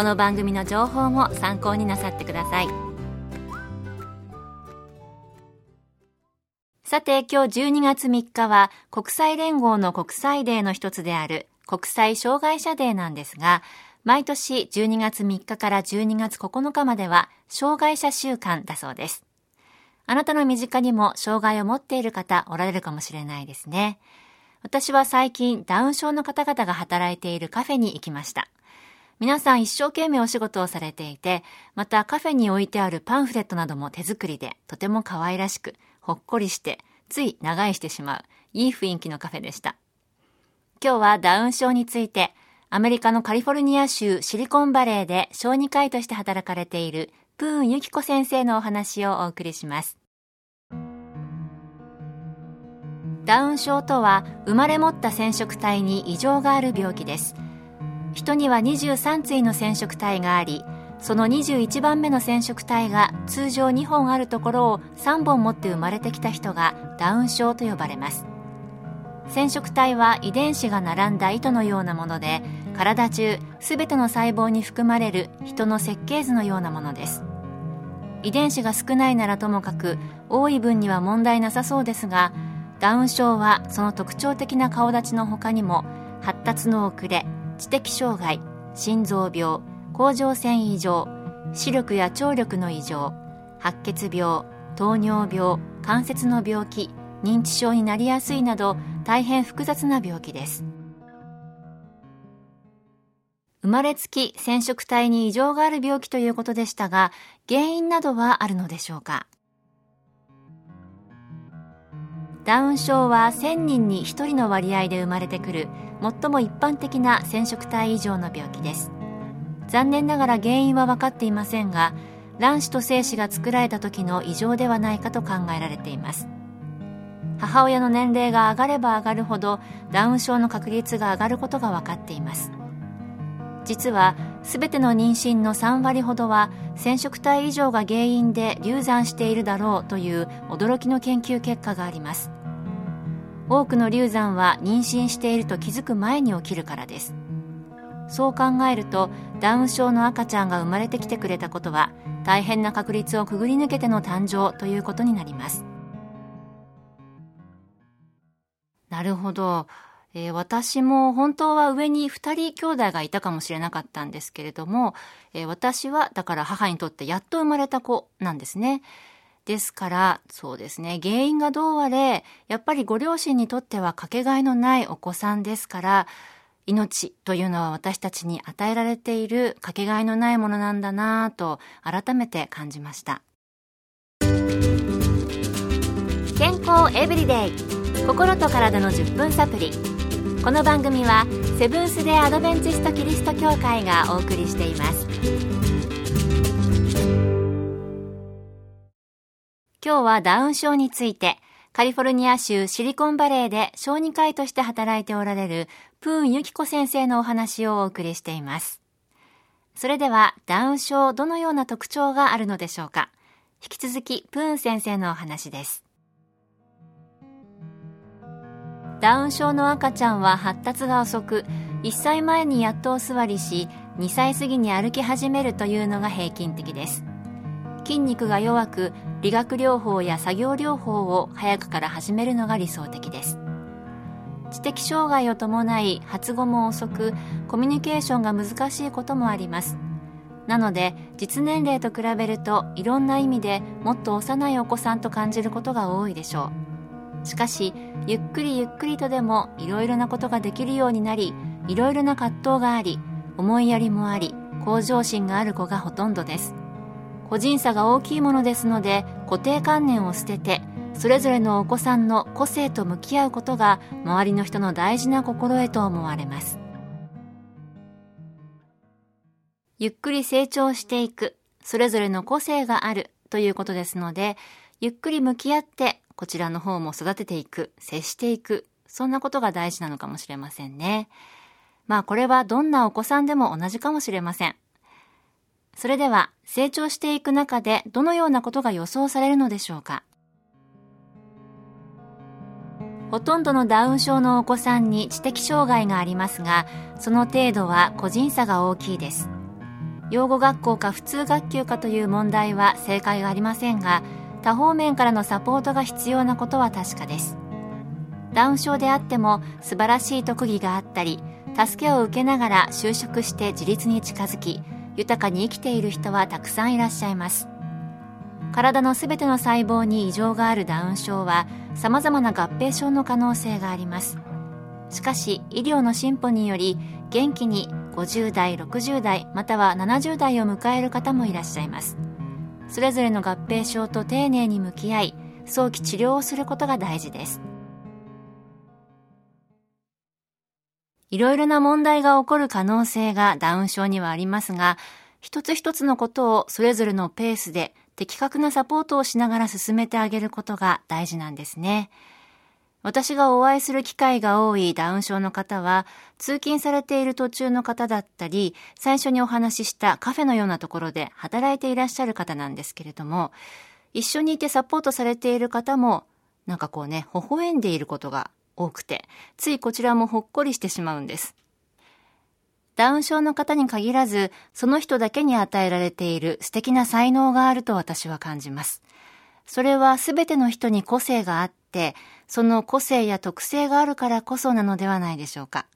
この番組の情報も参考になさってくださいさて今日12月3日は国際連合の国際デーの一つである国際障害者デーなんですが毎年12月3日から12月9日までは障害者週間だそうですあなたの身近にも障害を持っている方おられるかもしれないですね。私は最近ダウン症の方々が働いているカフェに行きました。皆さん一生懸命お仕事をされていて、またカフェに置いてあるパンフレットなども手作りで、とても可愛らしく、ほっこりして、つい長居してしまう、いい雰囲気のカフェでした。今日はダウン症について、アメリカのカリフォルニア州シリコンバレーで小児科医として働かれているプーンユキコ先生のお話をお送りします。ダウン症とは生まれ持った染色体に異常がある病気です人には23対の染色体がありその21番目の染色体が通常2本あるところを3本持って生まれてきた人がダウン症と呼ばれます。染色体は遺伝子が並んだ糸のようなもので体中すべての細胞に含まれる人の設計図のようなものです。遺伝子が少ないならともかく多い分には問題なさそうですがダウン症はその特徴的な顔立ちの他にも発達の遅れ知的障害心臓病甲状腺異常視力や聴力の異常白血病糖尿病関節の病気認知症になりやすいなど大変複雑な病気です。生まれつき染色体に異常がある病気ということでしたが、原因などはあるのでしょうか？ダウン症は1000人に1人の割合で生まれてくる最も一般的な染色体異常の病気です。残念ながら原因は分かっていませんが卵子と精子が作られた時の異常ではないかと考えられています。母親の年齢が上がれば上がるほどダウン症の確率が上がることが分かっています。実は全ての妊娠の3割ほどは染色体異常が原因で流産しているだろうという驚きの研究結果があります。多くの流産は妊娠していると気づく前に起きるからです。そう考えるとダウン症の赤ちゃんが生まれてきてくれたことは大変な確率をくぐり抜けての誕生ということになります。なるほど。えー、私も本当は上に二人兄弟がいたかもしれなかったんですけれども、えー、私はだから母にとってやっと生まれた子なんですね。ですから、そうですね、原因がどうあれ、やっぱりご両親にとってはかけがえのないお子さんですから、命というのは私たちに与えられているかけがえのないものなんだなぁと改めて感じました。健康エブリデイ心と体の10分サプリ。この番組はセブンス・デ・アドベンチスト・キリスト教会がお送りしています。今日はダウン症についてカリフォルニア州シリコンバレーで小児科医として働いておられるプーンユキコ先生のお話をお送りしています。それではダウン症どのような特徴があるのでしょうか。引き続きプーン先生のお話です。ダウン症の赤ちゃんは発達が遅く1歳前にやっとお座りし2歳過ぎに歩き始めるというのが平均的です。筋肉が弱く理学療法や作業療法を早くから始めるのが理想的です。知的障害を伴い発語も遅くコミュニケーションが難しいこともあります。なので実年齢と比べるといろんな意味でもっと幼いお子さんと感じることが多いでしょう。しかしゆっくりゆっくりとでもいろいろなことができるようになりいろいろな葛藤があり思いやりもあり向上心がある子がほとんどです。個人差が大きいものですので固定観念を捨ててそれぞれのお子さんの個性と向き合うことが周りの人の大事な心得と思われますゆっくり成長していく、それぞれの個性があるということですので、ゆっくり向き合ってこちらの方も育てていく、接していく、そんなことが大事なのかもしれませんね。まあこれはどんなお子さんでも同じかもしれません。それでは成長していく中でどのようなことが予想されるのでしょうか？ほとんどのダウン症のお子さんに知的障害がありますが、その程度は個人差が大きいです。養護学校か普通学級かという問題は正解がありませんが多方面からのサポートが必要なことは確かですダウン症であっても素晴らしい特技があったり助けを受けながら就職して自立に近づき豊かに生きている人はたくさんいらっしゃいます。体のすべての細胞に異常があるダウン症は様々な合併症の可能性があります。しかし医療の進歩により元気に50代60代または70代を迎える方もいらっしゃいます。それぞれの合併症と丁寧に向き合い早期治療をすることが大事です。いろいろな問題が起こる可能性がダウン症にはありますが一つ一つのことをそれぞれのペースで的確なサポートをしながら進めてあげることが大事なんですね。私がお会いする機会が多いダウン症の方は、通勤されている途中の方だったり、最初にお話ししたカフェのようなところで働いていらっしゃる方なんですけれども、一緒にいてサポートされている方も、なんかこうね、微笑んでいることが多くて、ついこちらもほっこりしてしまうんです。ダウン症の方に限らず、その人だけに与えられている素敵な才能があると私は感じます。それはすべての人に個性があって、その個性や特性があるからこそなのではないでしょうか。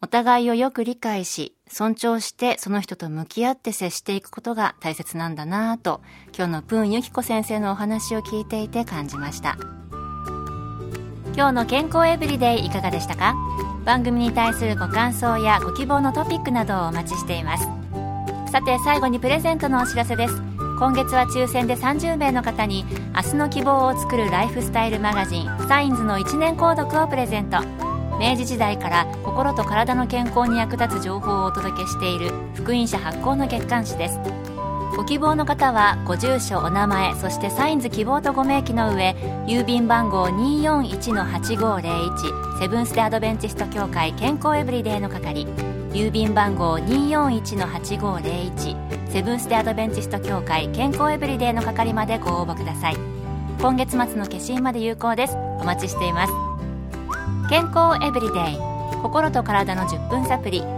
お互いをよく理解し、尊重してその人と向き合って接していくことが大切なんだなぁと、今日のプーンユキコ先生のお話を聞いていて感じました。今日の健康エブリデイいかがでしたか？番組に対するご感想やご希望のトピックなどをお待ちしています。さて最後にプレゼントのお知らせです。今月は抽選で30名の方に明日の希望を作るライフスタイルマガジンサインズの1年購読をプレゼント明治時代から心と体の健康に役立つ情報をお届けしている福音社発行の月刊誌ですご希望の方はご住所お名前そしてサインズ希望とご明記の上郵便番号241-8501セブンス・デ・アドベンチスト協会健康エブリデイの係郵便番号241-8501セブンス・デ・アドベンチスト協会健康エブリデイの係までご応募ください。今月末の消印まで有効です。お待ちしています。健康エブリデイ。心と体の10分サプリ。